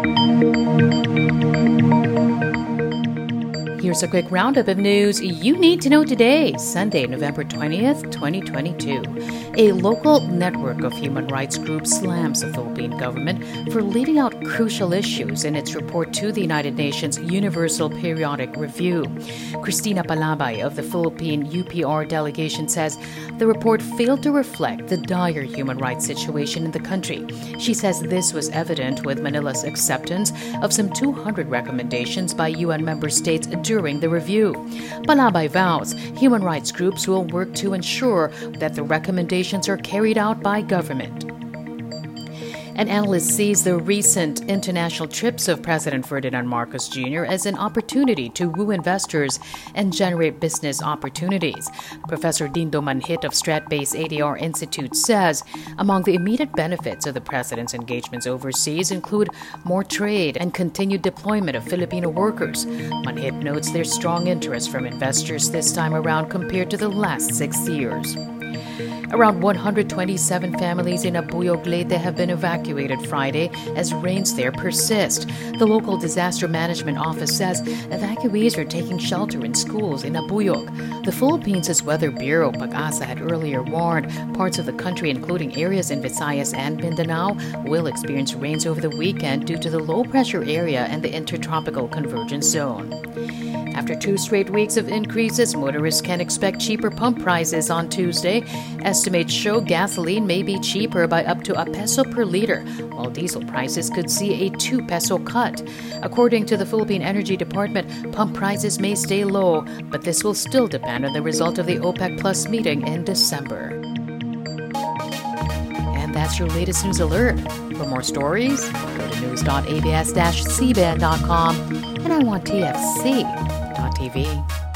Thank you. Here's a quick roundup of news you need to know today, Sunday, November 20th, 2022. A local network of human rights groups slams the Philippine government for leaving out crucial issues in its report to the United Nations Universal Periodic Review. Cristina Palabay of the Philippine UPR delegation says the report failed to reflect the dire human rights situation in the country. She says this was evident with Manila's acceptance of some 200 recommendations by UN member states during the review. Palabay vows human rights groups will work to ensure that the recommendations are carried out by government. An analyst sees the recent international trips of President Ferdinand Marcos Jr. as an opportunity to woo investors and generate business opportunities. Professor Dindo Manhit of Stratbase ADR Institute says among the immediate benefits of the president's engagements overseas include more trade and continued deployment of Filipino workers. Manhit notes there's strong interest from investors this time around compared to the last six years. Around 127 families in Abuyog Leyte have been evacuated Friday as rains there persist. The local disaster management office says evacuees are taking shelter in schools in Abuyog. The Philippines' Weather Bureau, Pag-asa, had earlier warned parts of the country, including areas in Visayas and Mindanao, will experience rains over the weekend due to the low pressure area and the intertropical convergence zone. After two straight weeks of increases, motorists can expect cheaper pump prices on Tuesday. Estimates show gasoline may be cheaper by up to a peso per liter, while diesel prices could see a 2 peso cut. According to the Philippine Energy Department, pump prices may stay low, but this will still depend on the result of the OPEC Plus meeting in December. And that's your latest news alert. For more stories, go to news.abs-cbn.com and iWantTFC TV.